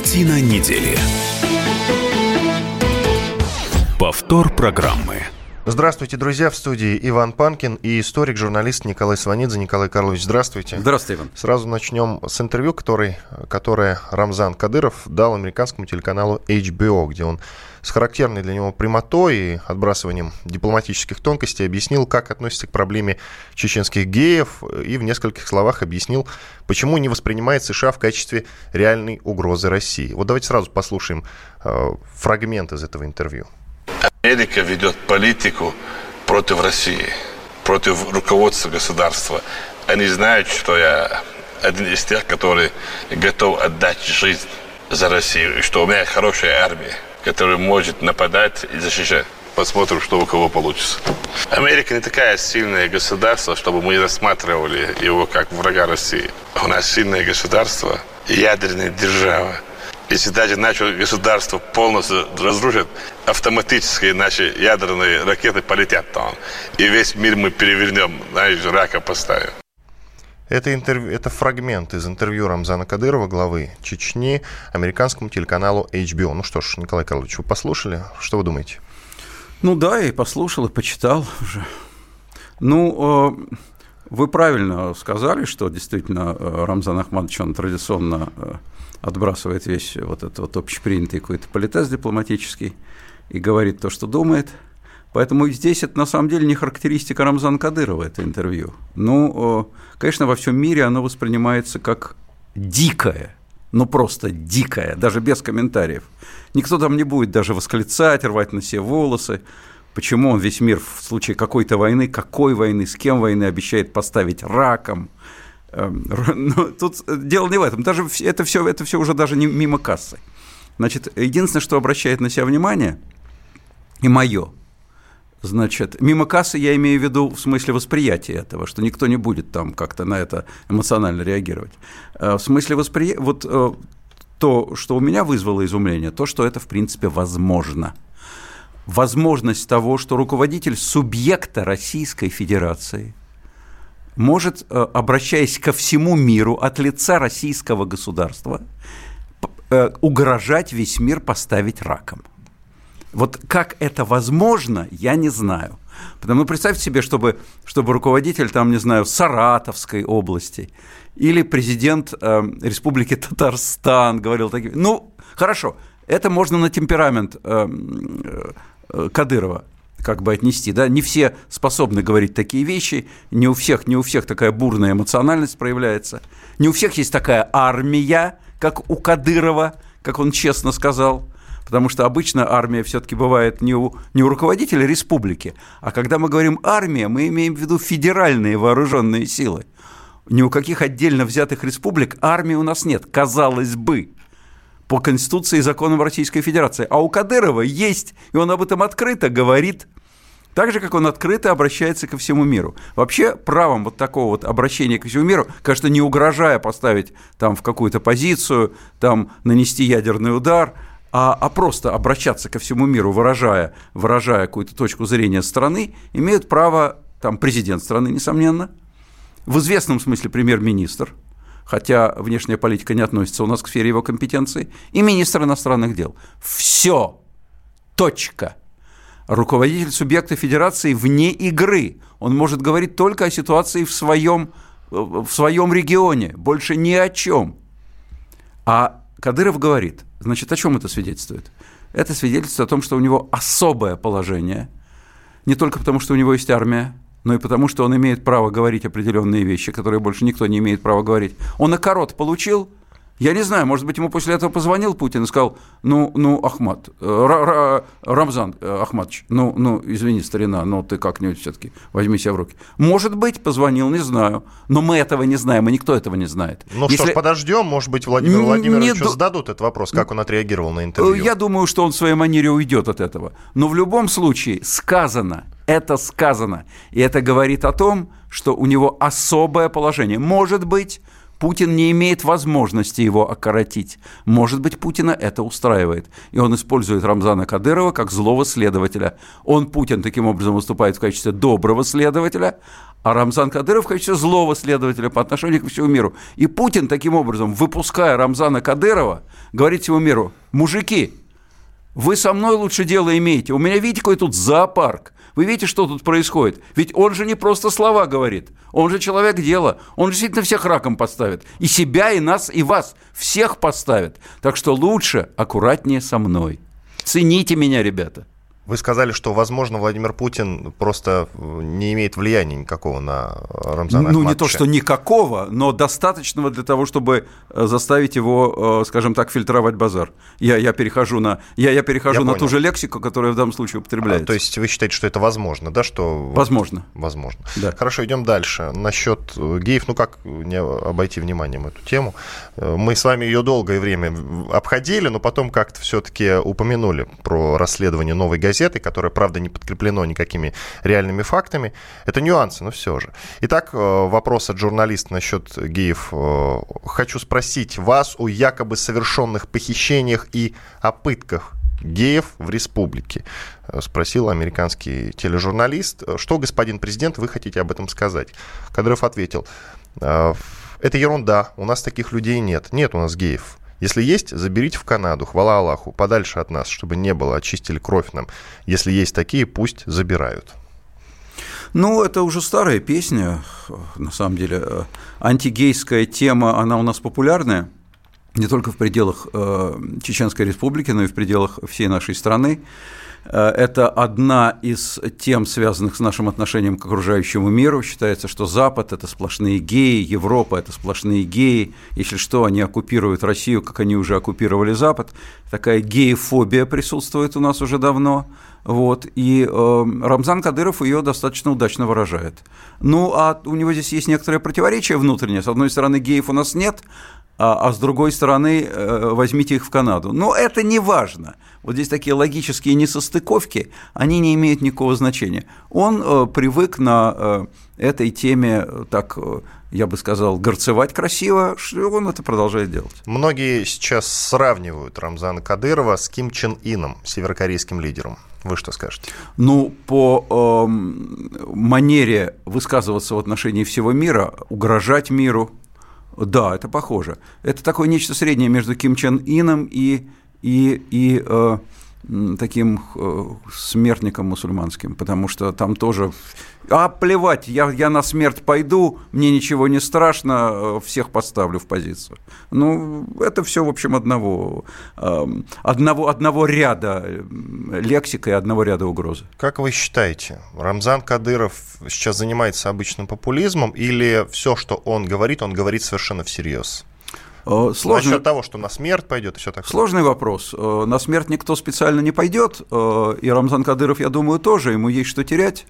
Картина недели. Повтор программы. Здравствуйте, друзья, в студии Иван Панкин и историк-журналист Николай Сванидзе. Николай Карлович, здравствуйте. Здравствуйте, Иван. Сразу начнем с интервью, который, которое Рамзан Кадыров дал американскому телеканалу HBO, где он с характерной для него прямотой и отбрасыванием дипломатических тонкостей объяснил, как относится к проблеме чеченских геев и в нескольких словах объяснил, почему не воспринимает США в качестве реальной угрозы России. Вот давайте сразу послушаем э, фрагмент из этого интервью. Америка ведет политику против России, против руководства государства. Они знают, что я один из тех, который готов отдать жизнь за Россию, и что у меня хорошая армия, которая может нападать и защищать. Посмотрим, что у кого получится. Америка не такая сильное государство, чтобы мы рассматривали его как врага России. У нас сильное государство, ядерная держава – если даже наше государство полностью разрушит, автоматически наши ядерные ракеты полетят там. И весь мир мы перевернем, знаешь, рака поставим. Это, интервью, это фрагмент из интервью Рамзана Кадырова, главы Чечни, американскому телеканалу HBO. Ну что ж, Николай Карлович, вы послушали? Что вы думаете? Ну да, и послушал, и почитал уже. Ну, э, вы правильно сказали, что действительно э, Рамзан Ахмадович, он традиционно э, отбрасывает весь вот этот вот общепринятый какой-то политез дипломатический и говорит то, что думает. Поэтому здесь это на самом деле не характеристика Рамзана Кадырова, это интервью. Ну, конечно, во всем мире оно воспринимается как дикое, ну просто дикое, даже без комментариев. Никто там не будет даже восклицать, рвать на себе волосы. Почему он весь мир в случае какой-то войны, какой войны, с кем войны обещает поставить раком, Эм, ну, тут дело не в этом. Даже это все, это все уже даже не мимо кассы. Значит, единственное, что обращает на себя внимание, и мое, значит, мимо кассы я имею в виду в смысле восприятия этого, что никто не будет там как-то на это эмоционально реагировать. Э, в смысле восприятия, вот э, то, что у меня вызвало изумление, то, что это, в принципе, возможно. Возможность того, что руководитель субъекта Российской Федерации – может, э, обращаясь ко всему миру от лица российского государства, э, угрожать весь мир поставить раком. Вот как это возможно, я не знаю. Потому ну, представьте себе, чтобы, чтобы руководитель, там, не знаю, Саратовской области или президент э, Республики Татарстан говорил такие, ну, хорошо, это можно на темперамент э, э, Кадырова как бы отнести, да, не все способны говорить такие вещи, не у всех, не у всех такая бурная эмоциональность проявляется, не у всех есть такая армия, как у Кадырова, как он честно сказал, потому что обычно армия все-таки бывает не у, не у руководителя республики, а когда мы говорим армия, мы имеем в виду федеральные вооруженные силы. Ни у каких отдельно взятых республик армии у нас нет, казалось бы по Конституции и законам Российской Федерации. А у Кадырова есть, и он об этом открыто говорит. Так же, как он открыто обращается ко всему миру. Вообще, правом вот такого вот обращения ко всему миру, конечно, не угрожая поставить там в какую-то позицию, там нанести ядерный удар, а, а просто обращаться ко всему миру, выражая, выражая какую-то точку зрения страны, имеют право там президент страны, несомненно, в известном смысле премьер-министр – хотя внешняя политика не относится у нас к сфере его компетенции, и министр иностранных дел. Все. Точка. Руководитель субъекта федерации вне игры. Он может говорить только о ситуации в своем, в своем регионе, больше ни о чем. А Кадыров говорит, значит, о чем это свидетельствует? Это свидетельствует о том, что у него особое положение, не только потому, что у него есть армия, но и потому, что он имеет право говорить определенные вещи, которые больше никто не имеет права говорить. Он окорот получил, я не знаю, может быть, ему после этого позвонил Путин и сказал, ну, ну, Ахмат, э, Рамзан э, Ахматович, ну, ну, извини, старина, но ты как-нибудь все-таки возьми себя в руки. Может быть, позвонил, не знаю, но мы этого не знаем, и никто этого не знает. Ну Если... что ж, подождем, может быть, Владимир Владимирович не... зададут этот вопрос, как он отреагировал на интервью. Я думаю, что он в своей манере уйдет от этого. Но в любом случае сказано, это сказано, и это говорит о том, что у него особое положение. Может быть, Путин не имеет возможности его окоротить. Может быть, Путина это устраивает. И он использует Рамзана Кадырова как злого следователя. Он, Путин, таким образом выступает в качестве доброго следователя, а Рамзан Кадыров в качестве злого следователя по отношению к всему миру. И Путин, таким образом, выпуская Рамзана Кадырова, говорит всему миру, мужики, вы со мной лучше дело имеете. У меня, видите, какой тут зоопарк. Вы видите, что тут происходит? Ведь он же не просто слова говорит. Он же человек дела. Он действительно всех раком поставит. И себя, и нас, и вас. Всех поставит. Так что лучше аккуратнее со мной. Цените меня, ребята. Вы сказали, что, возможно, Владимир Путин просто не имеет влияния никакого на Рамзана Ну, не то, что никакого, но достаточного для того, чтобы э, заставить его, э, скажем так, фильтровать базар. Я, я перехожу на, я, я перехожу я на понял. ту же лексику, которая в данном случае употребляется. А, то есть вы считаете, что это возможно, да? Что... Возможно. Возможно. Да. Хорошо, идем дальше. Насчет э, геев, ну как не обойти вниманием эту тему? Мы с вами ее долгое время обходили, но потом как-то все-таки упомянули про расследование новой газеты газеты, которое, правда, не подкреплено никакими реальными фактами. Это нюансы, но все же. Итак, э, вопрос от журналиста насчет геев. Э, хочу спросить вас о якобы совершенных похищениях и о пытках геев в республике? Э, спросил американский тележурналист. Что, господин президент, вы хотите об этом сказать? Кадыров ответил, это ерунда, у нас таких людей нет. Нет у нас геев. Если есть, заберите в Канаду, хвала Аллаху, подальше от нас, чтобы не было, очистили кровь нам. Если есть такие, пусть забирают. Ну, это уже старая песня, на самом деле. Антигейская тема, она у нас популярная, не только в пределах э, Чеченской Республики, но и в пределах всей нашей страны. Э, это одна из тем, связанных с нашим отношением к окружающему миру. Считается, что Запад – это сплошные геи, Европа – это сплошные геи. Если что, они оккупируют Россию, как они уже оккупировали Запад. Такая геефобия присутствует у нас уже давно. Вот, и э, Рамзан Кадыров ее достаточно удачно выражает. Ну, а у него здесь есть некоторое противоречие внутреннее. С одной стороны, геев у нас нет, а, а с другой стороны, э, возьмите их в Канаду. Но это не важно. Вот здесь такие логические несостыковки, они не имеют никакого значения. Он э, привык на э, этой теме так я бы сказал, горцевать красиво, что он это продолжает делать. Многие сейчас сравнивают Рамзана Кадырова с Ким Чен Ином, северокорейским лидером. Вы что скажете? Ну, по э, манере высказываться в отношении всего мира, угрожать миру, да, это похоже. Это такое нечто среднее между Ким Чен Ином и, и, и э, таким э, смертником мусульманским, потому что там тоже а плевать, я, я на смерть пойду, мне ничего не страшно, э, всех поставлю в позицию. Ну, это все, в общем, одного, эм, одного, одного ряда лексика и одного ряда угрозы. Как вы считаете, Рамзан Кадыров сейчас занимается обычным популизмом или все, что он говорит, он говорит совершенно всерьез? Э, сложный... Насчет того, что на смерть пойдет и все такое. Сложный вопрос. Э, на смерть никто специально не пойдет, и Рамзан Кадыров, я думаю, тоже, ему есть что терять.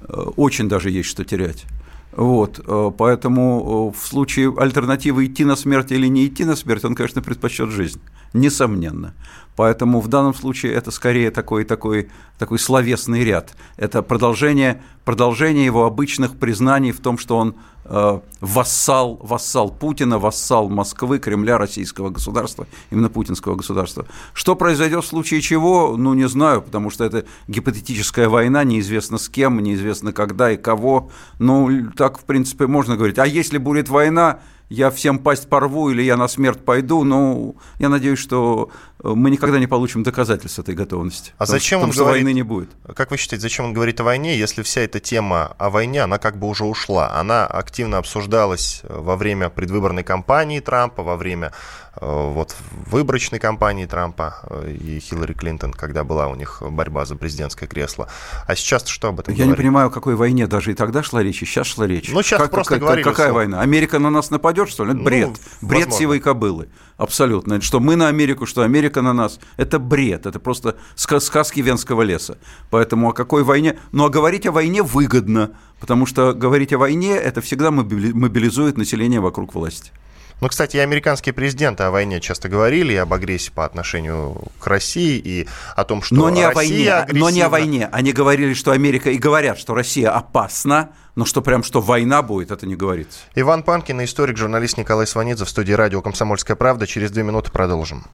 Э, очень даже есть что терять. Вот, э, поэтому э, в случае альтернативы идти на смерть или не идти на смерть, он, конечно, предпочтет жизнь, несомненно. Поэтому в данном случае это скорее такой, такой, такой словесный ряд. Это продолжение, продолжение его обычных признаний в том, что он э, вассал, вассал Путина, вассал Москвы, Кремля, российского государства, именно путинского государства. Что произойдет в случае чего, ну, не знаю, потому что это гипотетическая война, неизвестно с кем, неизвестно когда и кого. Ну, так, в принципе, можно говорить. А если будет война, я всем пасть порву или я на смерть пойду, ну, я надеюсь, что мы никогда не получим доказательств этой готовности. А потому, зачем потому, он что говорит, войны не будет? Как вы считаете, зачем он говорит о войне, если вся эта тема о войне, она как бы уже ушла? Она активно обсуждалась э, во время предвыборной кампании Трампа, во время Э, вот выборочной кампании Трампа э, и Хиллари Клинтон, когда была у них борьба за президентское кресло. А сейчас что об этом Я говорит? не понимаю, о какой войне даже и тогда шла речь, и сейчас шла речь. Ну, сейчас как, просто как, говорили. Какая что... война? Америка на нас нападет, что ли? Это ну, бред. Бред возможно. сивой кобылы. Абсолютно. Что мы на Америку, что Америка на нас. Это бред. Это просто сказки Венского леса. Поэтому о какой войне? Ну, а говорить о войне выгодно, потому что говорить о войне – это всегда мобилизует население вокруг власти. Ну, кстати, и американские президенты о войне часто говорили, и об агрессии по отношению к России, и о том, что но не Россия о войне, агрессивна. Но не о войне. Они говорили, что Америка, и говорят, что Россия опасна, но что прям, что война будет, это не говорится. Иван Панкин, историк, журналист Николай Сванидзе в студии радио «Комсомольская правда». Через две минуты продолжим.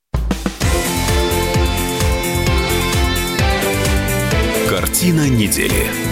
Картина недели.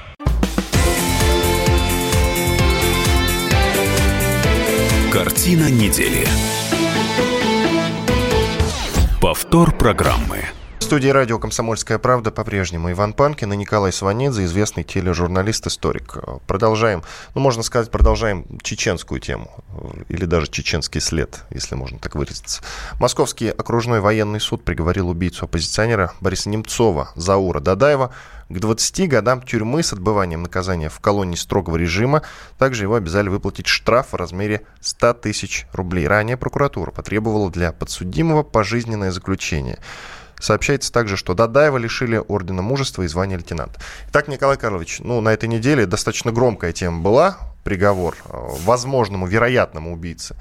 Картина недели. Повтор программы. Студии радио «Комсомольская правда» по-прежнему Иван Панкин и Николай Сванидзе, известный тележурналист-историк. Продолжаем, ну, можно сказать, продолжаем чеченскую тему, или даже чеченский след, если можно так выразиться. Московский окружной военный суд приговорил убийцу оппозиционера Бориса Немцова Заура Дадаева к 20 годам тюрьмы с отбыванием наказания в колонии строгого режима. Также его обязали выплатить штраф в размере 100 тысяч рублей. Ранее прокуратура потребовала для подсудимого пожизненное заключение. Сообщается также, что Дадаева лишили ордена мужества и звания лейтенанта. Итак, Николай Карлович, ну, на этой неделе достаточно громкая тема была, приговор э, возможному, вероятному убийце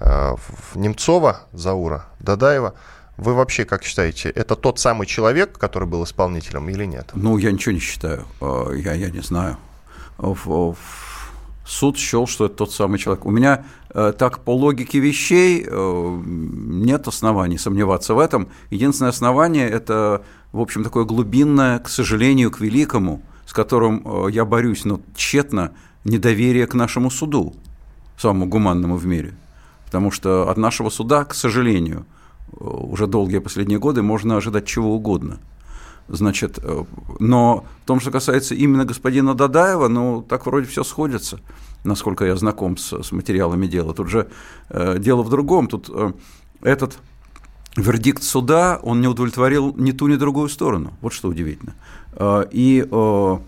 э, Немцова, Заура, Дадаева. Вы вообще как считаете, это тот самый человек, который был исполнителем или нет? Ну, я ничего не считаю, э, я, я не знаю. Суд счел, что это тот самый человек. У меня так по логике вещей нет оснований сомневаться в этом. Единственное основание – это, в общем, такое глубинное, к сожалению, к великому, с которым я борюсь, но тщетно, недоверие к нашему суду, самому гуманному в мире. Потому что от нашего суда, к сожалению – уже долгие последние годы можно ожидать чего угодно. Значит, э, но в том, что касается именно господина Дадаева, ну, так вроде все сходится, насколько я знаком с, с материалами дела. Тут же э, дело в другом. Тут э, этот вердикт суда, он не удовлетворил ни ту, ни другую сторону. Вот что удивительно. Э, и э,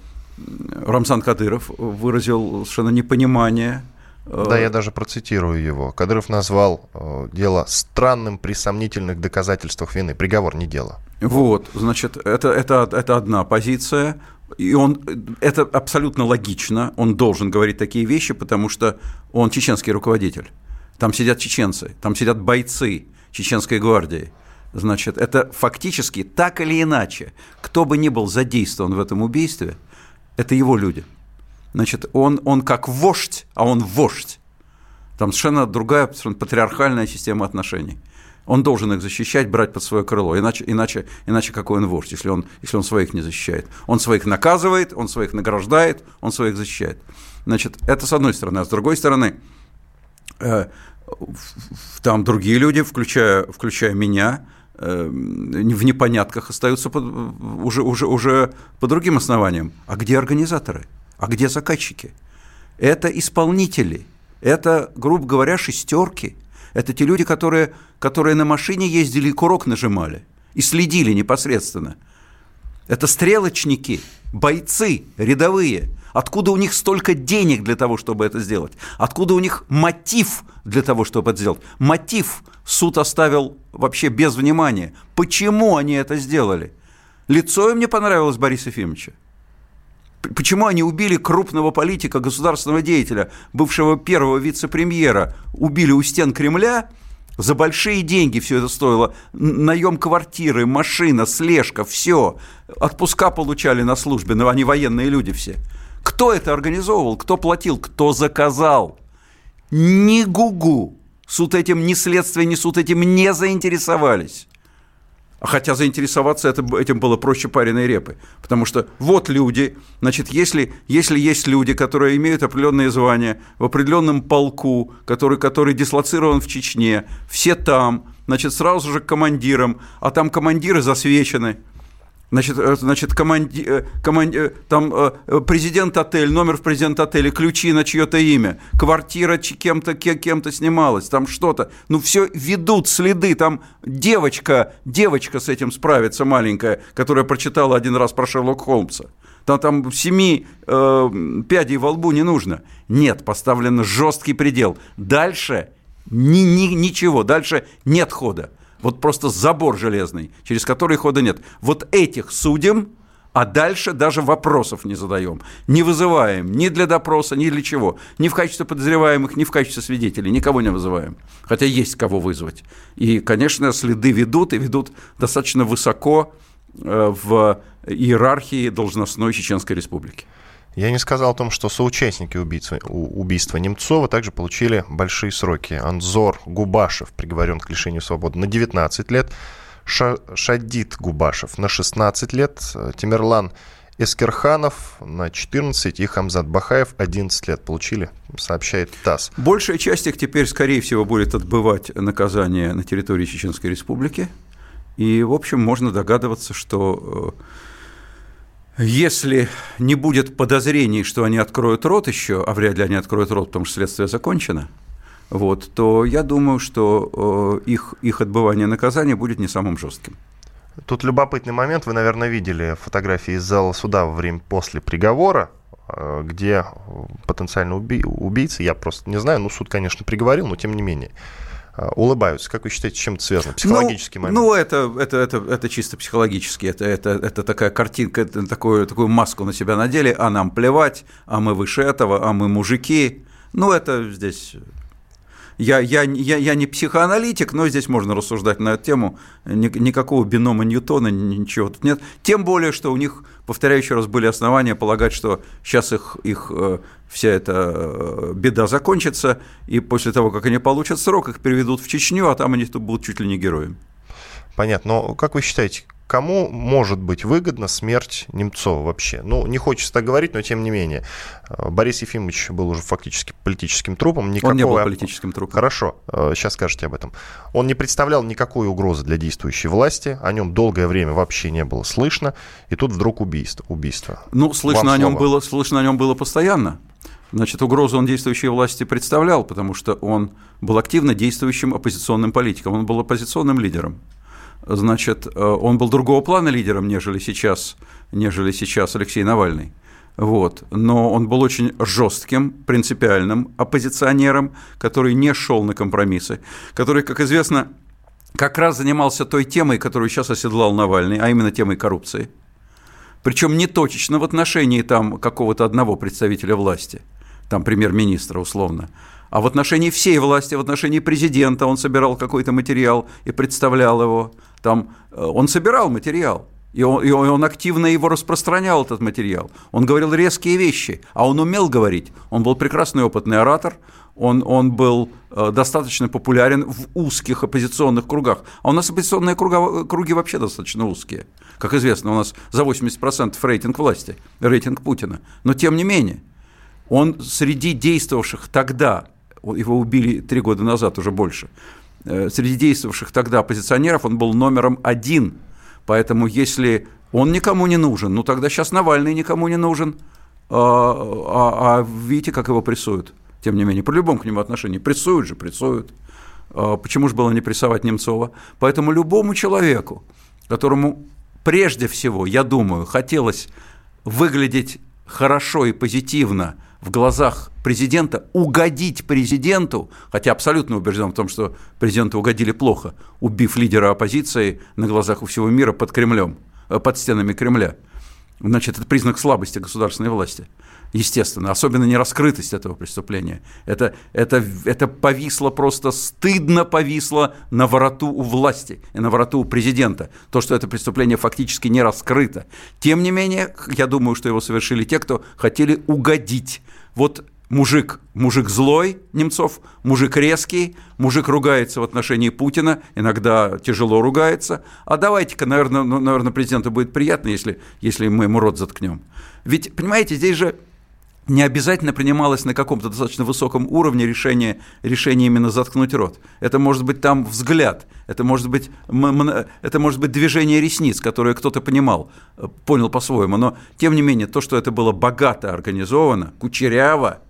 Рамсан Кадыров выразил совершенно непонимание да, я даже процитирую его. Кадыров назвал э, дело странным при сомнительных доказательствах вины. Приговор, не дело. Вот, значит, это, это, это одна позиция. И он, это абсолютно логично, он должен говорить такие вещи, потому что он чеченский руководитель. Там сидят чеченцы, там сидят бойцы чеченской гвардии. Значит, это фактически так или иначе, кто бы ни был задействован в этом убийстве, это его люди – Значит, он, он как вождь, а он вождь. Там совершенно другая совершенно патриархальная система отношений. Он должен их защищать, брать под свое крыло. Иначе, иначе, иначе какой он вождь, если он, если он своих не защищает? Он своих наказывает, он своих награждает, он своих защищает. Значит, это с одной стороны. А с другой стороны, там другие люди, включая, включая меня, э, в непонятках остаются под, уже, уже, уже по другим основаниям. А где организаторы? А где заказчики? Это исполнители, это, грубо говоря, шестерки. Это те люди, которые, которые на машине ездили и курок нажимали и следили непосредственно. Это стрелочники, бойцы, рядовые. Откуда у них столько денег для того, чтобы это сделать? Откуда у них мотив для того, чтобы это сделать? Мотив суд оставил вообще без внимания. Почему они это сделали? Лицо им не понравилось Бориса Ефимовича. Почему они убили крупного политика, государственного деятеля, бывшего первого вице-премьера, убили у стен Кремля, за большие деньги все это стоило. Наем квартиры, машина, слежка, все. Отпуска получали на службе, но они военные люди все. Кто это организовывал, кто платил, кто заказал? Ни гугу. Суд этим, ни следствие, ни суд этим не заинтересовались. А хотя заинтересоваться этим было проще пареной репы. Потому что вот люди, значит, если, если есть люди, которые имеют определенные звания в определенном полку, который, который дислоцирован в Чечне, все там, значит, сразу же к командирам, а там командиры засвечены. Значит, э, значит команди, э, команди, э, там президент отель, номер в президент отеле, ключи на чье-то имя, квартира кем-то кем-то снималась, там что-то. Ну, все ведут следы, там девочка, девочка с этим справится маленькая, которая прочитала один раз про Шерлока Холмса. Там, там семи э, пядей во лбу не нужно. Нет, поставлен жесткий предел. Дальше ни, ни, ничего, дальше нет хода. Вот просто забор железный, через который хода нет. Вот этих судим, а дальше даже вопросов не задаем. Не вызываем ни для допроса, ни для чего. Ни в качестве подозреваемых, ни в качестве свидетелей. Никого не вызываем. Хотя есть кого вызвать. И, конечно, следы ведут, и ведут достаточно высоко э, в иерархии должностной Чеченской Республики. Я не сказал о том, что соучастники убийства, убийства Немцова также получили большие сроки. Анзор Губашев приговорен к лишению свободы на 19 лет, Ша Шадид Губашев на 16 лет, Тимерлан Эскерханов на 14 и Хамзат Бахаев 11 лет получили, сообщает ТАСС. Большая часть их теперь, скорее всего, будет отбывать наказание на территории Чеченской Республики. И, в общем, можно догадываться, что э, если не будет подозрений, что они откроют рот еще, а вряд ли они откроют рот, потому что следствие закончено, вот, то я думаю, что э, их, их отбывание наказания будет не самым жестким. Тут любопытный момент. Вы, наверное, видели фотографии из зала суда во время после приговора, э, где потенциально уби- убийцы, я просто не знаю, ну суд, конечно, приговорил, но тем не менее, улыбаются. Как вы считаете, чем это связано? Психологический ну, момент? Ну, это, это, это, это чисто психологически. Это, это, это такая картинка, это такую, такую маску на себя надели, а нам плевать, а мы выше этого, а мы мужики. Ну, это здесь я, я, я, я не психоаналитик, но здесь можно рассуждать на эту тему. Никакого бинома Ньютона, ничего тут нет. Тем более, что у них, повторяю еще раз, были основания полагать, что сейчас их, их э, вся эта э, беда закончится, и после того, как они получат срок, их переведут в Чечню, а там они будут чуть ли не героями. Понятно. Но как вы считаете, кому может быть выгодна смерть Немцова вообще? Ну, не хочется так говорить, но тем не менее. Э, Борис Ефимович был уже фактически политическим трупом. Никакого... Он не был политическим трупом. Хорошо, сейчас э, скажете об этом. Он не представлял никакой угрозы для действующей власти, о нем долгое время вообще не было слышно, и тут вдруг убийство. убийство. Ну, слышно о, нем было, слышно о нем было постоянно. Значит, угрозу он действующей власти представлял, потому что он был активно действующим оппозиционным политиком, он был оппозиционным лидером значит, э, он был другого плана лидером, нежели сейчас, нежели сейчас Алексей Навальный. Вот. Но он был очень жестким, принципиальным оппозиционером, который не шел на компромиссы, который, как известно, как раз занимался той темой, которую сейчас оседлал Навальный, а именно темой коррупции. Причем не точечно в отношении там какого-то одного представителя власти, там премьер-министра условно, а в отношении всей власти, в отношении президента он собирал какой-то материал и представлял его. Там э, он собирал материал. И он, и он активно его распространял, этот материал. Он говорил резкие вещи, а он умел говорить. Он был прекрасный опытный оратор, он, он был э, достаточно популярен в узких оппозиционных кругах. А у нас оппозиционные круга, круги вообще достаточно узкие. Как известно, у нас за 80% рейтинг власти, рейтинг Путина. Но тем не менее, он среди действовавших тогда, его убили три года назад, уже больше, Э, среди действовавших тогда оппозиционеров он был номером один. Поэтому если он никому не нужен, ну тогда сейчас Навальный никому не нужен. А, а, а видите, как его прессуют, тем не менее, при любом к нему отношении. Прессуют же, прессуют. А, почему же было не прессовать Немцова? Поэтому любому человеку, которому прежде всего, я думаю, хотелось выглядеть хорошо и позитивно в глазах президента, угодить президенту, хотя абсолютно убежден в том, что президенту угодили плохо, убив лидера оппозиции на глазах у всего мира под Кремлем, э, под стенами Кремля. Значит, это признак слабости государственной власти естественно, особенно не раскрытость этого преступления. Это, это, это повисло просто, стыдно повисло на вороту у власти и на вороту у президента, то, что это преступление фактически не раскрыто. Тем не менее, я думаю, что его совершили те, кто хотели угодить. Вот мужик, мужик злой, Немцов, мужик резкий, мужик ругается в отношении Путина, иногда тяжело ругается, а давайте-ка, наверное, ну, наверное, президенту будет приятно, если, если мы ему рот заткнем. Ведь, понимаете, здесь же не обязательно принималось на каком-то достаточно высоком уровне решение, решение именно заткнуть рот. Это может быть там взгляд, это может быть, это может быть движение ресниц, которое кто-то понимал, э, понял по-своему. Но, тем не менее, то, что это было богато организовано, кучеряво,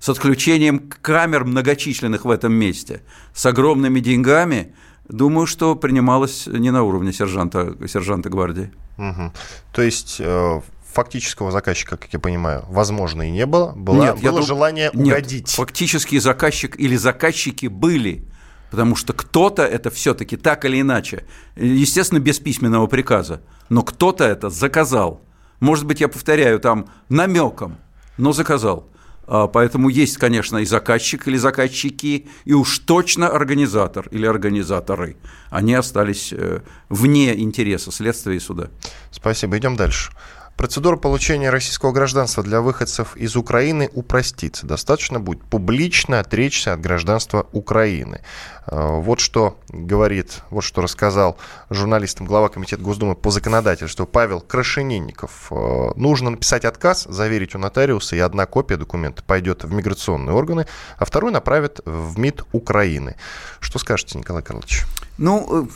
с отключением камер многочисленных в этом месте, с огромными деньгами, думаю, что принималось не на уровне сержанта, сержанта гвардии. Угу. То есть э, фактического заказчика, как я понимаю, возможно, и не было. Было, нет, было желание нет, угодить. Фактически заказчик или заказчики были. Потому что кто-то это все-таки так или иначе, естественно, без письменного приказа, но кто-то это заказал. Может быть, я повторяю там намеком, но заказал. А, поэтому есть, конечно, и заказчик или заказчики, и уж точно организатор или организаторы. Они остались э, вне интереса следствия и суда. Спасибо. Идем дальше. Процедура получения российского гражданства для выходцев из Украины упростится. Достаточно будет публично отречься от гражданства Украины. Э, вот что говорит, вот что рассказал журналистам глава Комитета Госдумы по законодательству Павел Крашенинников. Э, нужно написать отказ, заверить у нотариуса, и одна копия документа пойдет в миграционные органы, а вторую направят в МИД Украины. Что скажете, Николай Карлович? Ну, э,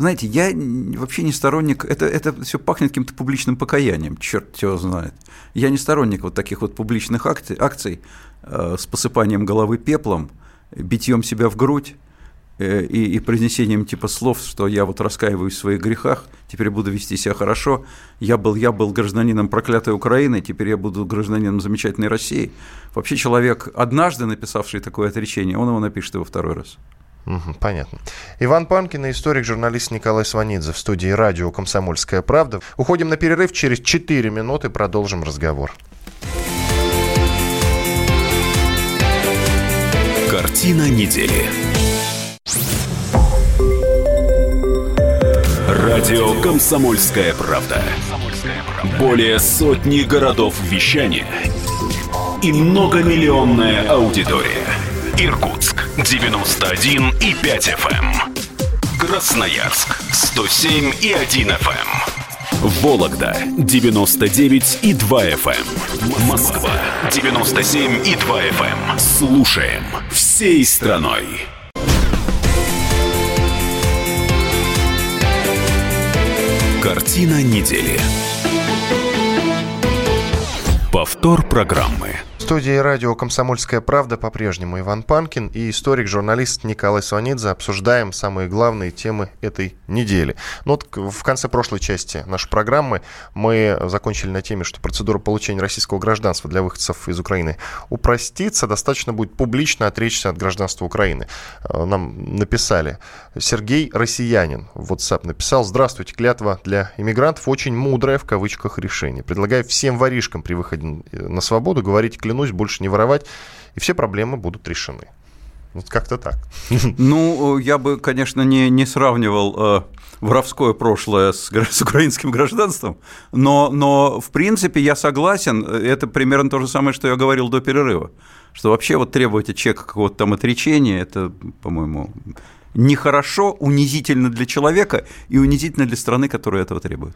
знаете, я вообще не сторонник, это, это все пахнет каким-то публичным покаянием, черт его знает. Я не сторонник вот таких вот публичных акций, акций э, с посыпанием головы пеплом, битьем себя в грудь э, и, и произнесением типа слов, что я вот раскаиваюсь в своих грехах, теперь буду вести себя хорошо, я был, я был гражданином проклятой Украины, теперь я буду гражданином замечательной России. Вообще человек, однажды написавший такое отречение, он его напишет его второй раз. Понятно. Иван Панкин и историк, журналист Николай Сванидзе в студии радио «Комсомольская правда». Уходим на перерыв. Через 4 минуты продолжим разговор. Картина недели. Радио «Комсомольская правда». Более сотни городов вещания и многомиллионная аудитория. Иркутск 91 и 5 FM. Эм. Красноярск 107 и 1 FM. Эм. Вологда 99 и 2 FM. Эм. Москва 97 и 2 FM. Слушаем всей страной. Картина недели. Повтор программы студии радио «Комсомольская правда» по-прежнему Иван Панкин и историк-журналист Николай Сванидзе. Обсуждаем самые главные темы этой недели. Ну вот в конце прошлой части нашей программы мы закончили на теме, что процедура получения российского гражданства для выходцев из Украины упростится. Достаточно будет публично отречься от гражданства Украины. Э, нам написали. Сергей Россиянин в WhatsApp написал. Здравствуйте, клятва для иммигрантов очень мудрое в кавычках решение. Предлагаю всем воришкам при выходе на свободу говорить клянусь клянусь, больше не воровать, и все проблемы будут решены. Вот как-то так. Ну, я бы, конечно, не, не сравнивал э, воровское прошлое с, с украинским гражданством, но, но, в принципе, я согласен, это примерно то же самое, что я говорил до перерыва, что вообще вот требовать от человека какого-то там отречения, это, по-моему, нехорошо, унизительно для человека и унизительно для страны, которая этого требует.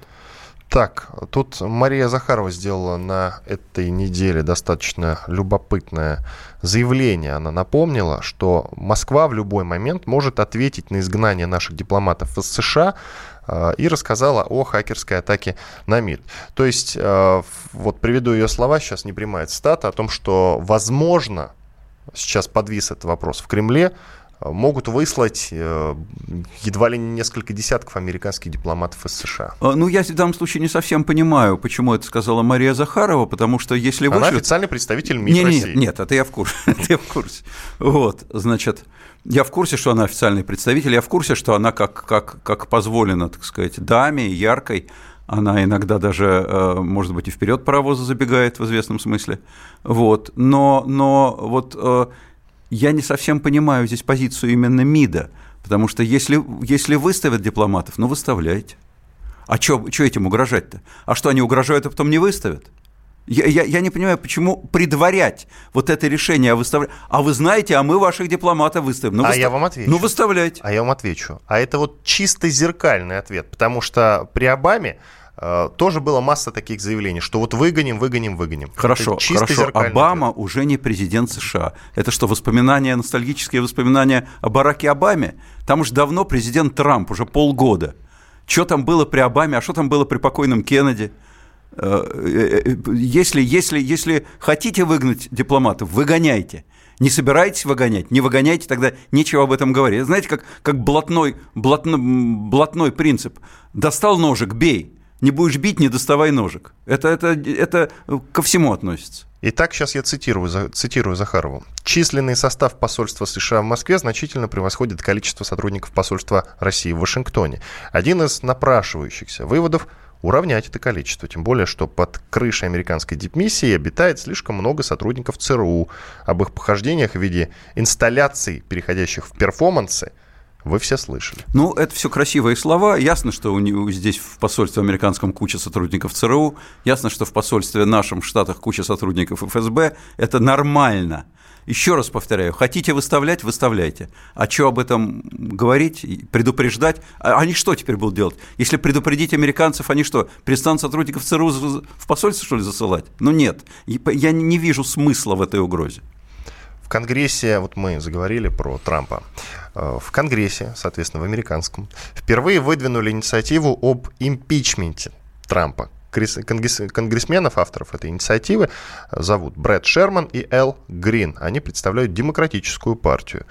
Так, тут Мария Захарова сделала на этой неделе достаточно любопытное заявление. Она напомнила, что Москва в любой момент может ответить на изгнание наших дипломатов из США э, и рассказала о хакерской атаке на МИД. То есть, э, вот приведу ее слова, сейчас не прямая цитата, о том, что, возможно, сейчас подвис этот вопрос в Кремле, могут выслать э, едва ли не несколько десятков американских дипломатов из США. А, ну, я в данном случае не совсем понимаю, почему это сказала Мария Захарова, потому что если вы... Она официальный представитель МИД не, России. Нет, нет, это я в курсе. это я в курсе. Вот, значит, я в курсе, что она официальный представитель, я в курсе, что она как, как, как позволено, так сказать, даме, яркой, она иногда даже, э, может быть, и вперед паровоза забегает в известном смысле. Вот. Но, но вот э, я не совсем понимаю здесь позицию именно МИДа, потому что если, если выставят дипломатов, ну выставляйте. А что этим угрожать-то? А что, они угрожают, а потом не выставят? Я, я, я не понимаю, почему предварять вот это решение о выставлении. А вы знаете, а мы ваших дипломатов выставим. Ну, а выстав... я вам отвечу. Ну, выставляйте. А я вам отвечу. А это вот чисто зеркальный ответ, потому что при Обаме тоже было масса таких заявлений, что вот выгоним, выгоним, выгоним. Хорошо, хорошо. Обама ответ. уже не президент США. Это что, воспоминания, ностальгические воспоминания о Бараке Обаме? Там уже давно президент Трамп, уже полгода. Что там было при Обаме, а что там было при покойном Кеннеди? Э, э, э, если, если, если хотите выгнать дипломатов, выгоняйте. Не собираетесь выгонять? Не выгоняйте, тогда нечего об этом говорить. Знаете, как, как блатной, блатной, блатной принцип. Достал ножик, бей. Не будешь бить, не доставай ножик. Это, это, это ко всему относится. Итак, сейчас я цитирую, цитирую Захарову. Численный состав посольства США в Москве значительно превосходит количество сотрудников посольства России в Вашингтоне. Один из напрашивающихся выводов – уравнять это количество. Тем более, что под крышей американской дипмиссии обитает слишком много сотрудников ЦРУ. Об их похождениях в виде инсталляций, переходящих в перформансы, вы все слышали. Ну, это все красивые слова. Ясно, что у него здесь в посольстве американском куча сотрудников ЦРУ. Ясно, что в посольстве нашем в Штатах куча сотрудников ФСБ. Это нормально. Еще раз повторяю, хотите выставлять, выставляйте. А что об этом говорить, предупреждать? А они что теперь будут делать? Если предупредить американцев, они что, перестанут сотрудников ЦРУ в посольство, что ли, засылать? Ну нет, я не вижу смысла в этой угрозе. В Конгрессе, вот мы заговорили про Трампа, в Конгрессе, соответственно, в американском, впервые выдвинули инициативу об импичменте Трампа конгрессменов, авторов этой инициативы, зовут Брэд Шерман и Эл Грин. Они представляют демократическую партию.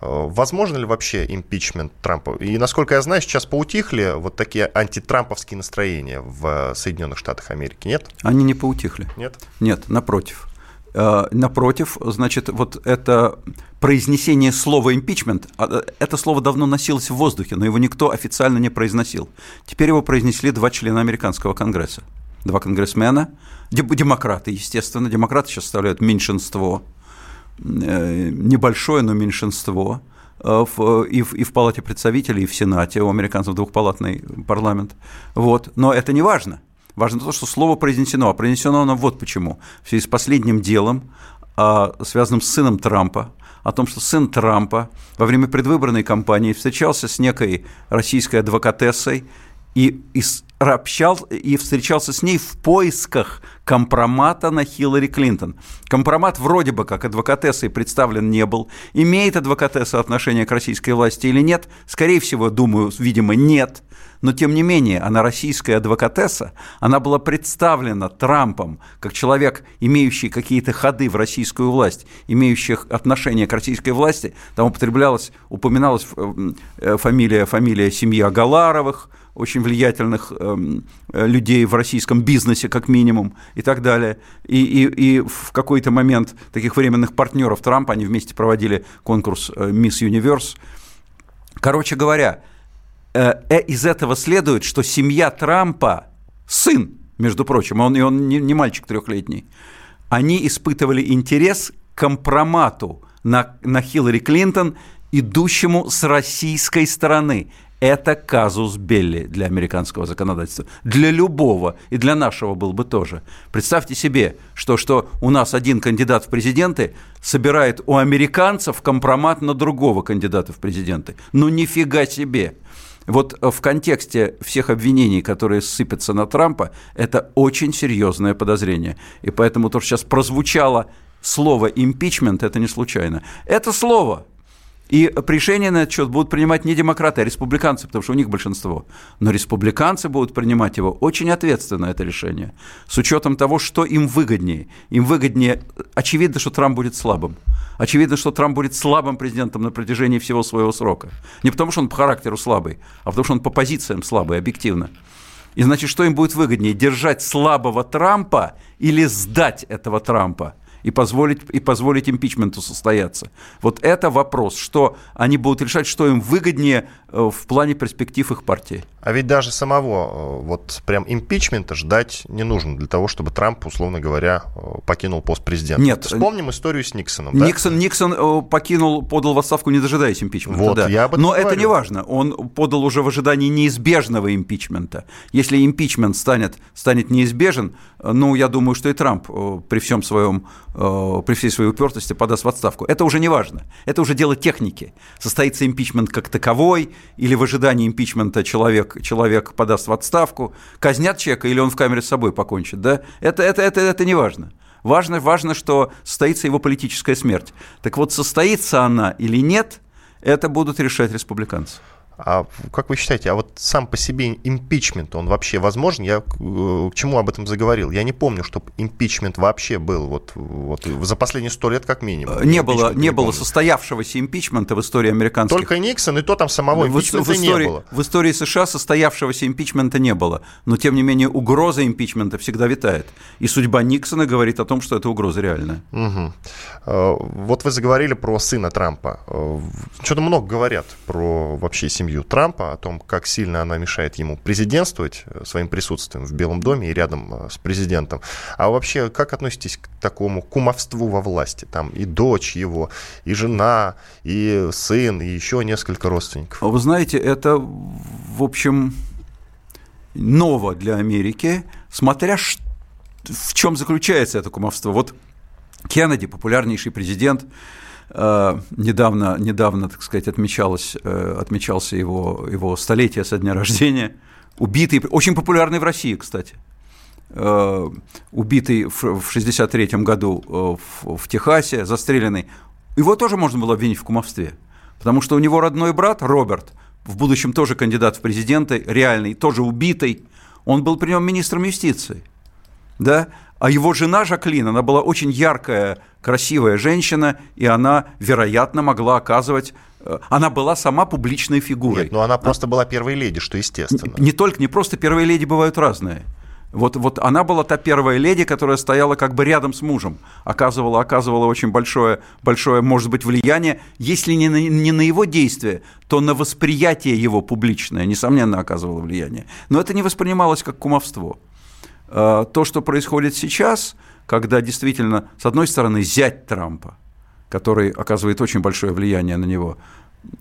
Э, возможно ли вообще импичмент Трампа? И, насколько я знаю, сейчас поутихли вот такие антитрамповские настроения в Соединенных Штатах Америки, нет? Они не поутихли. Нет? Нет, напротив. Э, напротив, значит, вот это произнесение слова импичмент, а, э, это слово давно носилось в воздухе, но его никто официально не произносил. Теперь его произнесли два члена американского конгресса. Два конгрессмена, демократы, естественно. Демократы сейчас составляют меньшинство, э, небольшое, но меньшинство и в, и в Палате представителей, и в Сенате, у американцев двухпалатный парламент. Вот. Но это не важно. Важно то, что слово произнесено. А произнесено оно вот почему. В связи с последним делом, а, связанным с сыном Трампа, о том, что сын Трампа во время предвыборной кампании встречался с некой российской адвокатессой и, и общал и встречался с ней в поисках компромата на Хиллари Клинтон. Компромат вроде бы как адвокатессой представлен не был. Имеет адвокатесса отношение к российской власти или нет? Скорее всего, думаю, видимо, нет но тем не менее она российская адвокатесса, она была представлена Трампом как человек, имеющий какие-то ходы в российскую власть, имеющих отношение к российской власти, там употреблялась, упоминалась э, фамилия, фамилия семьи Агаларовых, очень влиятельных э, людей в российском бизнесе, как минимум, и так далее. И, и, и в какой-то момент таких временных партнеров Трампа, они вместе проводили конкурс «Мисс Юниверс». Короче говоря, Э, э, из этого следует, что семья Трампа, сын, между прочим, он, он не, не мальчик трехлетний, они испытывали интерес к компромату на, на Хиллари Клинтон, идущему с российской стороны. Это казус Белли для американского законодательства. Для любого, и для нашего был бы тоже. Представьте себе, что, что у нас один кандидат в президенты собирает у американцев компромат на другого кандидата в президенты. Ну нифига себе! Вот э, в контексте всех обвинений, которые сыпятся на Трампа, это очень серьезное подозрение. И поэтому то, что сейчас прозвучало слово импичмент, это не случайно. Это слово и решения на этот счет будут принимать не демократы, а республиканцы, потому что у них большинство. Но республиканцы будут принимать его очень ответственно, это решение, с учетом того, что им выгоднее. Им выгоднее, очевидно, что Трамп будет слабым. Очевидно, что Трамп будет слабым президентом на протяжении всего своего срока. Не потому, что он по характеру слабый, а потому, что он по позициям слабый, объективно. И значит, что им будет выгоднее, держать слабого Трампа или сдать этого Трампа? И позволить, и позволить импичменту состояться. Вот это вопрос, что они будут решать, что им выгоднее э, в плане перспектив их партии. А ведь даже самого э, вот прям импичмента ждать не нужно для того, чтобы Трамп, условно говоря, э, покинул пост президента. Нет. Вспомним историю с Никсоном. Никсон, да? Никсон покинул, подал в отставку, не дожидаясь импичмента. Вот, да. я об этом Но говорю. это не важно. Он подал уже в ожидании неизбежного импичмента. Если импичмент станет, станет неизбежен, ну, я думаю, что и Трамп при всем своем Э, при всей своей упертости подаст в отставку. Это уже не важно. Это уже дело техники. Состоится импичмент как таковой, или в ожидании импичмента человек человек, подаст в отставку, казнят человека или он в камере с собой покончит, да? Это, это, это, это не важно. Важно, важно, что состоится его политическая смерть. Так вот, состоится она или нет, это будут решать республиканцы. А как вы считаете, а вот сам по себе импичмент, он вообще возможен? Я э, к чему об этом заговорил? Я не помню, чтобы импичмент вообще был вот, вот за последние сто лет как минимум. Не было, не, не было состоявшегося импичмента в истории американских... Только Никсон, и то там самого импичмента в, в истории, не было. В истории США состоявшегося импичмента не было. Но, тем не менее, угроза импичмента всегда витает. И судьба Никсона говорит о том, что эта угроза реальная. Угу. Вот вы заговорили про сына Трампа. Э, что-то много говорят про вообще семью семью Трампа, о том, как сильно она мешает ему президентствовать э, своим присутствием в Белом доме и рядом э, с президентом. А вообще, как относитесь к такому кумовству во власти? Там и дочь его, и жена, и сын, и еще несколько родственников. Вы знаете, это, в общем, ново для Америки, смотря в чем заключается это кумовство. Вот Кеннеди, популярнейший президент, недавно, недавно, так сказать, отмечалось, э, отмечался его, его столетие со дня рождения, убитый, очень популярный в России, кстати, э, убитый в 1963 году в, в Техасе, застреленный, его тоже можно было обвинить в кумовстве, потому что у него родной брат Роберт, в будущем тоже кандидат в президенты, реальный, тоже убитый, он был при нем министром юстиции, да, а его жена Жаклин, она была очень яркая, красивая женщина, и она, вероятно, могла оказывать э, она была сама публичной фигурой. Нет, но она просто была первой леди, что естественно. Не, не только, не просто первые леди бывают разные. Вот, вот она была та первая леди, которая стояла как бы рядом с мужем, оказывала, оказывала очень большое, большое, может быть, влияние, если не на, не на его действия, то на восприятие его публичное, несомненно, оказывала влияние. Но это не воспринималось как кумовство. Э, то, что происходит сейчас, когда действительно, с одной стороны, зять Трампа, который оказывает очень большое влияние на него,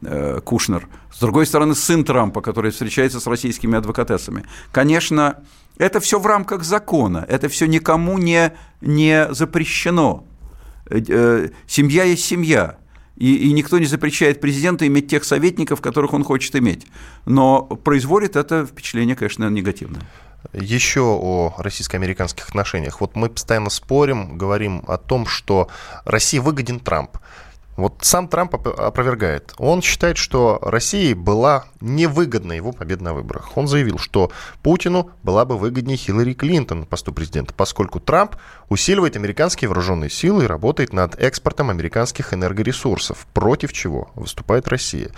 э, Кушнер, с другой стороны, сын Трампа, который встречается с российскими адвокатесами. Конечно, это все в рамках закона, это все никому не, не запрещено. Э, семья есть семья. И, и никто не запрещает президенту иметь тех советников, которых он хочет иметь. Но производит это впечатление, конечно, негативное. Еще о российско-американских отношениях. Вот мы постоянно спорим, говорим о том, что России выгоден Трамп. Вот сам Трамп опровергает. Он считает, что России была невыгодна его победа на выборах. Он заявил, что Путину была бы выгоднее Хиллари Клинтон на посту президента, поскольку Трамп усиливает американские вооруженные силы и работает над экспортом американских энергоресурсов, против чего выступает Россия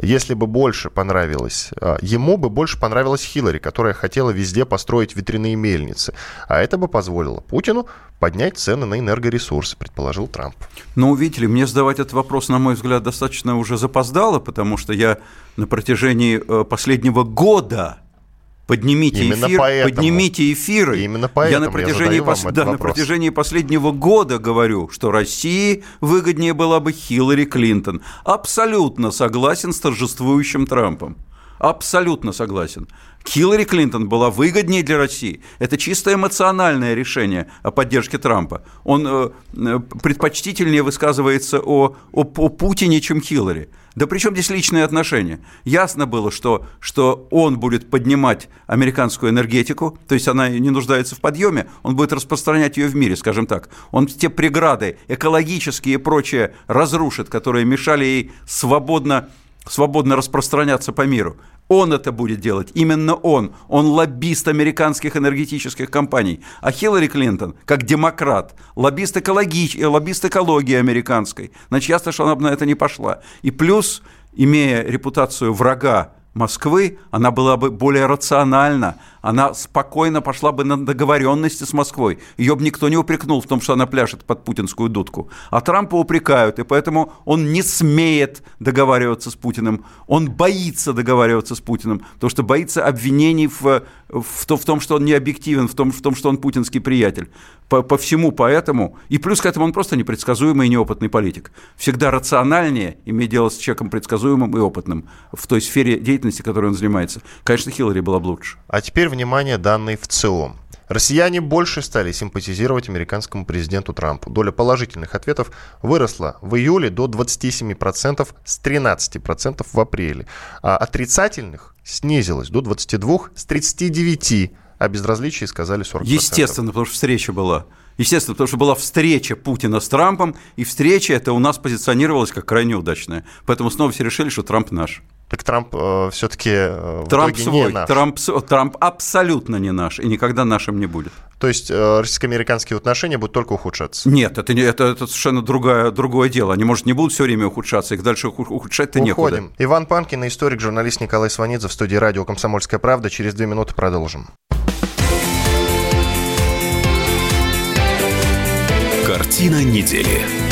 если бы больше понравилось, а, ему бы больше понравилась Хиллари, которая хотела везде построить ветряные мельницы. А это бы позволило Путину поднять цены на энергоресурсы, предположил Трамп. Ну, видите ли, мне задавать этот вопрос, на мой взгляд, достаточно уже запоздало, потому что я на протяжении э, последнего года Поднимите, эфир, поэтому, поднимите эфиры. Именно поэтому я на протяжении, я пос... да, на протяжении последнего года говорю, что России выгоднее была бы Хиллари Клинтон. Абсолютно согласен с торжествующим Трампом. Абсолютно согласен. Хиллари Клинтон была выгоднее для России. Это чисто эмоциональное решение о поддержке Трампа. Он э, э предпочтительнее высказывается о, о, о Путине, чем Хиллари. Да при чем здесь личные отношения? Ясно было, что, что он будет поднимать американскую энергетику, то есть она не нуждается в подъеме, он будет распространять ее в мире, скажем так. Он те преграды экологические и прочее разрушит, которые мешали ей свободно, свободно распространяться по миру. Он это будет делать, именно он. Он лоббист американских энергетических компаний. А Хиллари Клинтон, как демократ, лоббист, экологи... лоббист экологии американской. Значит, ясно, что она бы на это не пошла. И плюс, имея репутацию врага Москвы, она была бы более рациональна, она спокойно пошла бы на договоренности с Москвой. Ее бы никто не упрекнул в том, что она пляшет под путинскую дудку. А Трампа упрекают, и поэтому он не смеет договариваться с Путиным, он боится договариваться с Путиным, потому что боится обвинений в, в, в том, что он не объективен, в том, в том, что он путинский приятель. По, по всему поэтому, и плюс к этому он просто непредсказуемый и неопытный политик. Всегда рациональнее иметь дело с человеком предсказуемым и опытным в той сфере деятельности, которой он занимается. Конечно, Хиллари была бы лучше. А теперь внимания данные в целом. Россияне больше стали симпатизировать американскому президенту Трампу. Доля положительных ответов выросла в июле до 27% с 13% в апреле, а отрицательных снизилась до 22 с 39, а безразличие сказали 40%. Естественно, потому что встреча была. Естественно, потому что была встреча Путина с Трампом, и встреча это у нас позиционировалась как крайне удачная. Поэтому снова все решили, что Трамп наш. Так Трамп э, все-таки э, Трамп свой, не наш. Трамп, Трамп абсолютно не наш и никогда нашим не будет. То есть э, российско-американские отношения будут только ухудшаться? Нет, это, это, это совершенно другое, другое дело. Они, может, не будут все время ухудшаться, их дальше ухудшать-то Уходим. некуда. Иван Панкин, историк, журналист Николай Сванидзе в студии радио «Комсомольская правда». Через две минуты продолжим. Картина недели.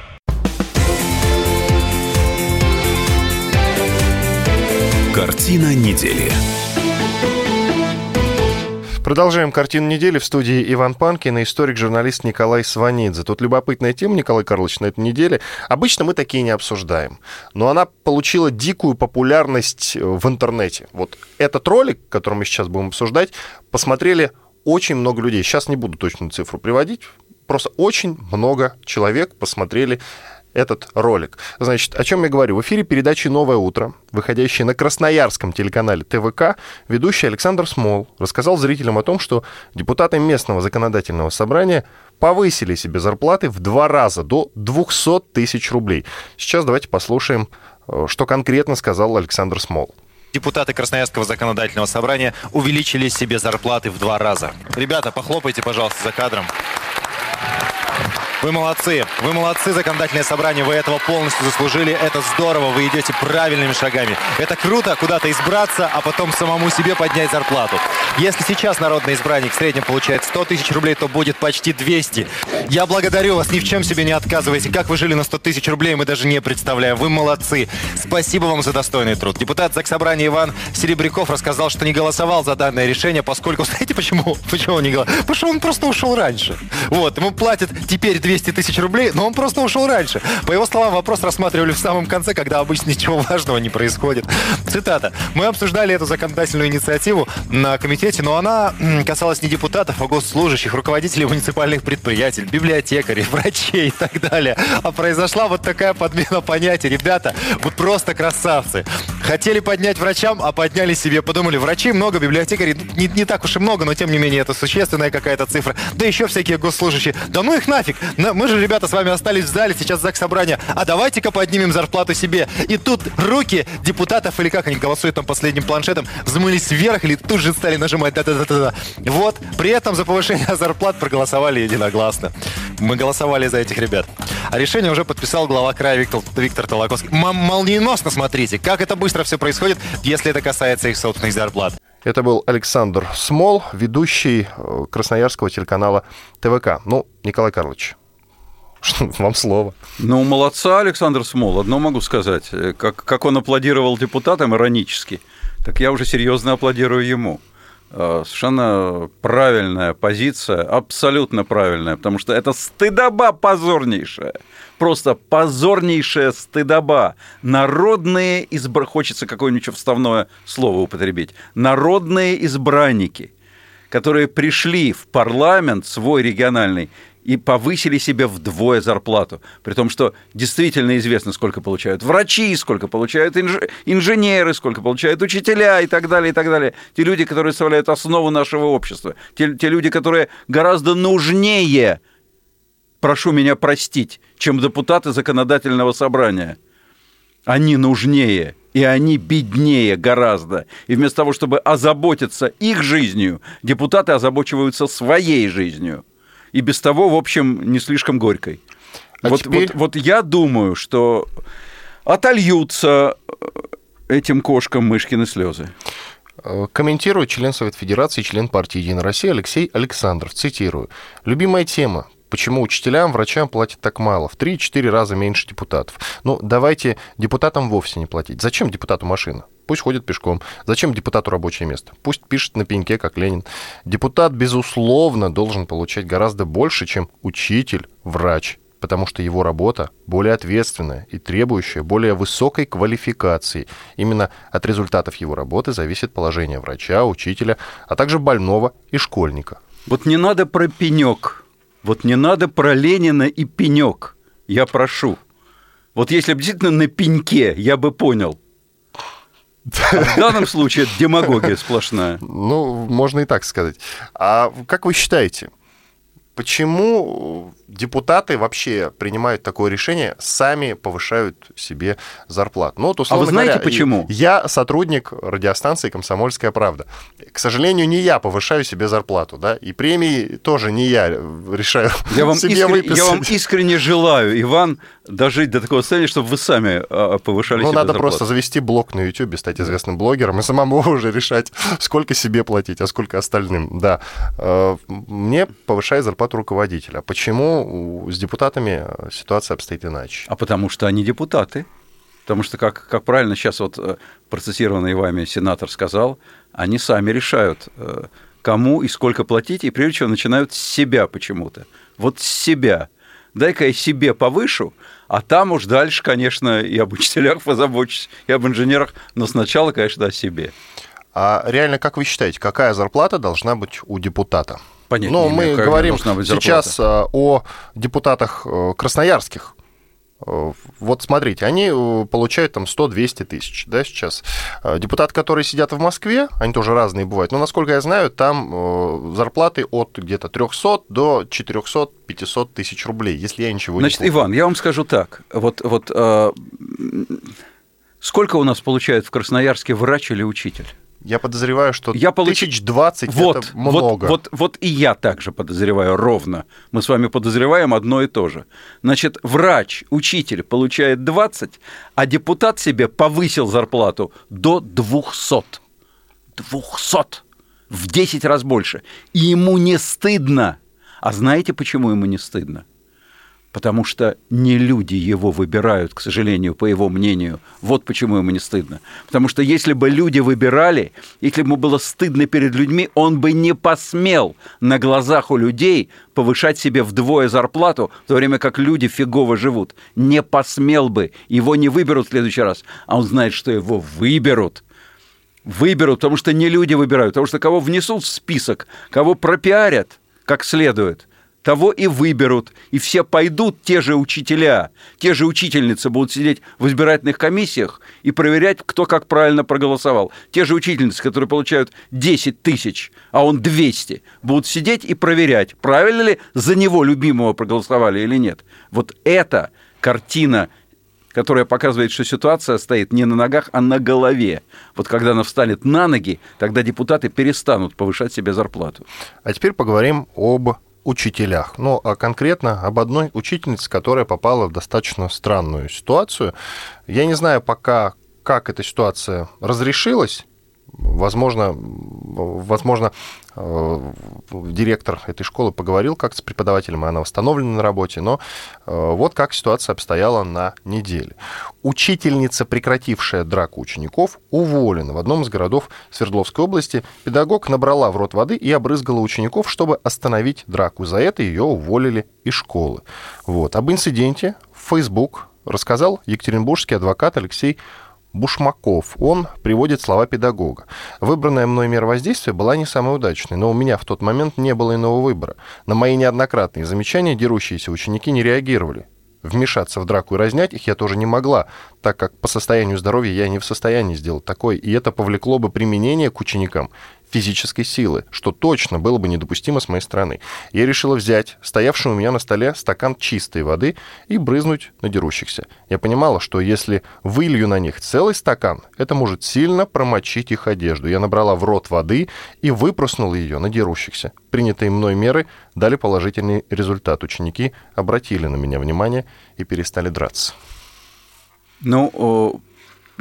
Картина недели. Продолжаем картину недели в студии Иван Панкин и историк-журналист Николай Сванидзе. Тут любопытная тема, Николай Карлович, на этой неделе. Обычно мы такие не обсуждаем, но она получила дикую популярность в интернете. Вот этот ролик, который мы сейчас будем обсуждать, посмотрели очень много людей. Сейчас не буду точную цифру приводить, просто очень много человек посмотрели этот ролик. Значит, о чем я говорю? В эфире передачи «Новое утро», выходящей на красноярском телеканале ТВК, ведущий Александр Смол рассказал зрителям о том, что депутаты местного законодательного собрания повысили себе зарплаты в два раза, до 200 тысяч рублей. Сейчас давайте послушаем, э, что конкретно сказал Александр Смол. Депутаты Красноярского законодательного собрания увеличили себе зарплаты в два раза. Ребята, похлопайте, пожалуйста, за кадром. Вы молодцы. Вы молодцы, законодательное собрание. Вы этого полностью заслужили. Это здорово. Вы идете правильными шагами. Это круто куда-то избраться, а потом самому себе поднять зарплату. Если сейчас народный избранник в среднем получает 100 тысяч рублей, то будет почти 200. Я благодарю вас. Ни в чем себе не отказывайте. Как вы жили на 100 тысяч рублей, мы даже не представляем. Вы молодцы. Спасибо вам за достойный труд. Депутат Заксобрания Иван Серебряков рассказал, что не голосовал за данное решение, поскольку... Знаете почему? Почему он не голосовал? Потому что он просто ушел раньше. Вот. Ему платят теперь 200 тысяч рублей, но он просто ушел раньше. По его словам, вопрос рассматривали в самом конце, когда обычно ничего важного не происходит. Цитата. «Мы обсуждали эту законодательную инициативу на комитете, но она касалась не депутатов, а госслужащих, руководителей муниципальных предприятий, библиотекарей, врачей и так далее. А произошла вот такая подмена понятий. Ребята, вы просто красавцы. Хотели поднять врачам, а подняли себе. Подумали, врачей много, библиотекарей не, не так уж и много, но тем не менее это существенная какая-то цифра. Да еще всякие госслужащие. Да ну их нафиг. Мы же ребята, с вами остались в зале, сейчас ЗАГС собрания, а давайте-ка поднимем зарплату себе. И тут руки депутатов, или как они голосуют там последним планшетом, взмылись вверх или тут же стали нажимать да-да-да-да. Вот, при этом за повышение зарплат проголосовали единогласно. Мы голосовали за этих ребят. А решение уже подписал глава края Виктор, Виктор Толоковский. М- молниеносно смотрите, как это быстро все происходит, если это касается их собственных зарплат. Это был Александр Смол, ведущий э, красноярского телеканала ТВК. Ну, Николай Карлович, Вам слово. Ну, молодца Александр Смол. Одно могу сказать. Как, как он аплодировал депутатам иронически, так я уже серьезно аплодирую ему. А, совершенно правильная позиция, абсолютно правильная, потому что это стыдоба позорнейшая. Просто позорнейшая стыдоба. Народные избр... Хочется какое-нибудь вставное слово употребить. Народные избранники, которые пришли в парламент свой региональный и повысили себе вдвое зарплату. При том, что действительно известно, сколько получают врачи, сколько получают инж... инженеры, сколько получают учителя и так далее, и так далее. Те люди, которые составляют основу нашего общества. Те, те люди, которые гораздо нужнее, прошу меня простить, чем депутаты законодательного собрания. Они нужнее, и они беднее гораздо. И вместо того, чтобы озаботиться их жизнью, депутаты озабочиваются своей жизнью и без того, в общем, не слишком горькой. А вот, теперь... вот, вот я думаю, что отольются э, этим кошкам мышкины слезы. Э, комментирует член Совет Федерации, член партии «Единая Россия» Алексей Александров. Цитирую. «Любимая тема. Почему учителям, врачам платят так мало? В 3-4 раза меньше депутатов. Ну, давайте депутатам вовсе не платить. Зачем депутату машина? Пусть ходит пешком. Зачем депутату рабочее место? Пусть пишет на пеньке, как Ленин. Депутат, безусловно, должен получать гораздо больше, чем учитель, врач, потому что его работа более ответственная и требующая более высокой квалификации. Именно от результатов его работы зависит положение врача, учителя, а также больного и школьника. Вот не надо про пенек вот не надо про Ленина и пенек. Я прошу. Вот если бы действительно на пеньке, я бы понял. В данном случае это демагогия сплошная. Ну, можно и так сказать. А как вы считаете, почему депутаты вообще принимают такое решение, сами повышают себе зарплату. Ну, вот, а вы знаете говоря, почему? Я сотрудник радиостанции «Комсомольская правда». К сожалению, не я повышаю себе зарплату, да, и премии тоже не я решаю я вам себе искрен... выписать. Я вам искренне желаю, Иван, дожить до такого состояния, чтобы вы сами а, повышали ну, себе надо зарплату. просто завести блог на YouTube, стать известным блогером и самому уже решать, сколько себе платить, а сколько остальным. Да. Э, мне повышает зарплату руководителя. Почему с депутатами э, ситуация обстоит иначе. А потому что они депутаты. Потому что, как, как правильно сейчас вот э, процессированный вами сенатор сказал, они сами решают, э, кому и сколько платить, и прежде всего начинают с себя почему-то. Вот с себя. Дай-ка я себе повышу, а там уж дальше, конечно, и об учителях позабочусь, и об инженерах, но сначала, конечно, о себе. А реально, как вы считаете, какая зарплата должна быть у депутата? Понятно. Но мы говорим сейчас а, о депутатах э, красноярских. Э, вот смотрите, они э, получают там 100-200 тысяч, да, сейчас. Депутаты, которые сидят в Москве, они тоже разные бывают, но, насколько я знаю, там зарплаты от где-то 300 до 400-500 тысяч рублей, если я ничего Значит, не Значит, Иван, я вам скажу так. Вот, вот э, сколько у нас получает в Красноярске врач или учитель? Я подозреваю, что я получ... тысяч двадцать вот, это много. Вот, вот, вот и я также подозреваю ровно. Мы с вами подозреваем одно и то же. Значит, врач, учитель получает 20, а депутат себе повысил зарплату до 200. 200! В 10 раз больше. И ему не стыдно. А знаете, почему ему не стыдно? Потому что не люди его выбирают, к сожалению, по его мнению. Вот почему ему не стыдно. Потому что если бы люди выбирали, если бы ему было стыдно перед людьми, он бы не посмел на глазах у людей повышать себе вдвое зарплату, в то время как люди фигово живут. Не посмел бы. Его не выберут в следующий раз, а он знает, что его выберут. Выберут, потому что не люди выбирают, потому что кого внесут в список, кого пропиарят как следует – того и выберут. И все пойдут, те же учителя, те же учительницы будут сидеть в избирательных комиссиях и проверять, кто как правильно проголосовал. Те же учительницы, которые получают 10 тысяч, а он 200, будут сидеть и проверять, правильно ли за него любимого проголосовали или нет. Вот эта картина которая показывает, что ситуация стоит не на ногах, а на голове. Вот когда она встанет на ноги, тогда депутаты перестанут повышать себе зарплату. А теперь поговорим об учителях. Ну, а конкретно об одной учительнице, которая попала в достаточно странную ситуацию. Я не знаю пока, как эта ситуация разрешилась. Возможно, возможно, э, директор этой школы поговорил как с преподавателем, и она восстановлена на работе, но э, вот как ситуация обстояла на неделе. Учительница, прекратившая драку учеников, уволена в одном из городов Свердловской области. Педагог набрала в рот воды и обрызгала учеников, чтобы остановить драку. За это ее уволили из школы. Вот. Об инциденте в Facebook рассказал екатеринбургский адвокат Алексей Бушмаков. Он приводит слова педагога. Выбранная мной мера воздействия была не самой удачной, но у меня в тот момент не было иного выбора. На мои неоднократные замечания дерущиеся ученики не реагировали. Вмешаться в драку и разнять их я тоже не могла, так как по состоянию здоровья я не в состоянии сделать такое, и это повлекло бы применение к ученикам физической силы, что точно было бы недопустимо с моей стороны. Я решила взять стоявший у меня на столе стакан чистой воды и брызнуть на дерущихся. Я понимала, что если вылью на них целый стакан, это может сильно промочить их одежду. Я набрала в рот воды и выпрыснула ее на дерущихся. Принятые мной меры дали положительный результат. Ученики обратили на меня внимание и перестали драться. Ну,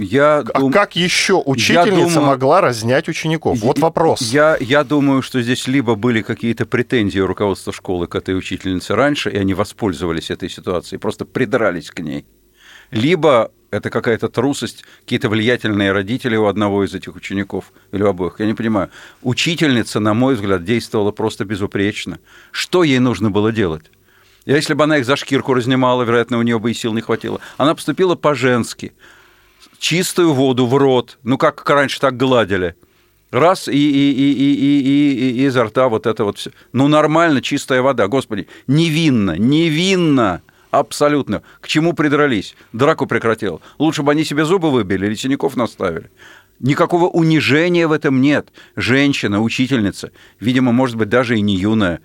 Я а дум... как еще учительница думаю... могла разнять учеников? Вот вопрос. Я, я думаю, что здесь либо были какие-то претензии у руководства школы к этой учительнице раньше, и они воспользовались этой ситуацией, просто придрались к ней. Либо это какая-то трусость, какие-то влиятельные родители у одного из этих учеников или у обоих. Я не понимаю. Учительница, на мой взгляд, действовала просто безупречно. Что ей нужно было делать? Если бы она их за шкирку разнимала, вероятно, у нее бы и сил не хватило. Она поступила по-женски. Чистую воду в рот. Ну, как раньше так гладили. Раз, и, и, и, и, и, и, и изо рта вот это вот все. Ну, нормально, чистая вода. Господи, невинно, невинно. Абсолютно. К чему придрались? Драку прекратил. Лучше бы они себе зубы выбили или синяков наставили. Никакого унижения в этом нет. Женщина, учительница, видимо, может быть, даже и не юная.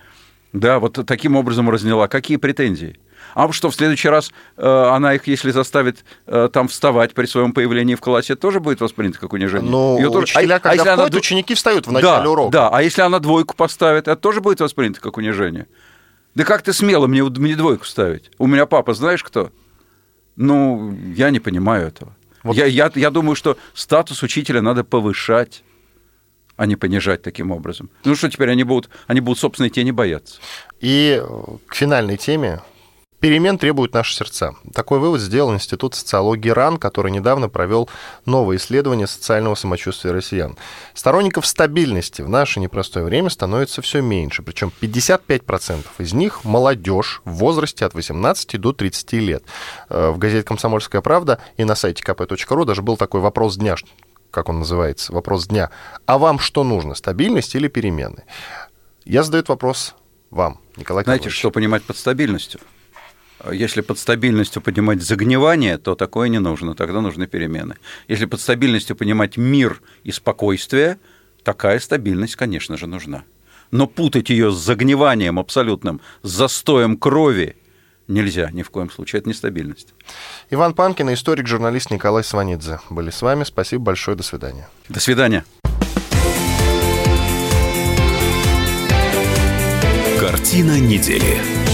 Да, вот таким образом разняла. Какие претензии? А что, в следующий раз э, она их, если заставит э, там вставать при своем появлении в классе, тоже будет воспринято как унижение? Ну, тоже... учителя, а, когда а входят, она... ученики встают в начале да, урока. Да, а если она двойку поставит, это тоже будет воспринято как унижение? Да как ты смело мне, мне двойку ставить? У меня папа, знаешь кто? Ну, я не понимаю этого. Вот. Я, я, я думаю, что статус учителя надо повышать, а не понижать таким образом. Ну что теперь они будут, они будут собственной тени бояться. И к финальной теме Перемен требуют наши сердца. Такой вывод сделал Институт социологии РАН, который недавно провел новое исследование социального самочувствия россиян. Сторонников стабильности в наше непростое время становится все меньше, причем 55% из них молодежь в возрасте от 18 до 30 лет. Э, в газете «Комсомольская правда» и на сайте kp.ru даже был такой вопрос дня, как он называется, вопрос дня. А вам что нужно, стабильность или перемены? Я задаю этот вопрос вам, Николай Знаете, Карлович. что понимать под стабильностью? Если под стабильностью понимать загнивание, то такое не нужно, тогда нужны перемены. Если под стабильностью понимать мир и спокойствие, такая стабильность, конечно же, нужна. Но путать ее с загниванием абсолютным, с застоем крови нельзя ни в коем случае. Это нестабильность. Иван Панкин и историк-журналист Николай Сванидзе были с вами. Спасибо большое. До свидания. До свидания. Картина недели.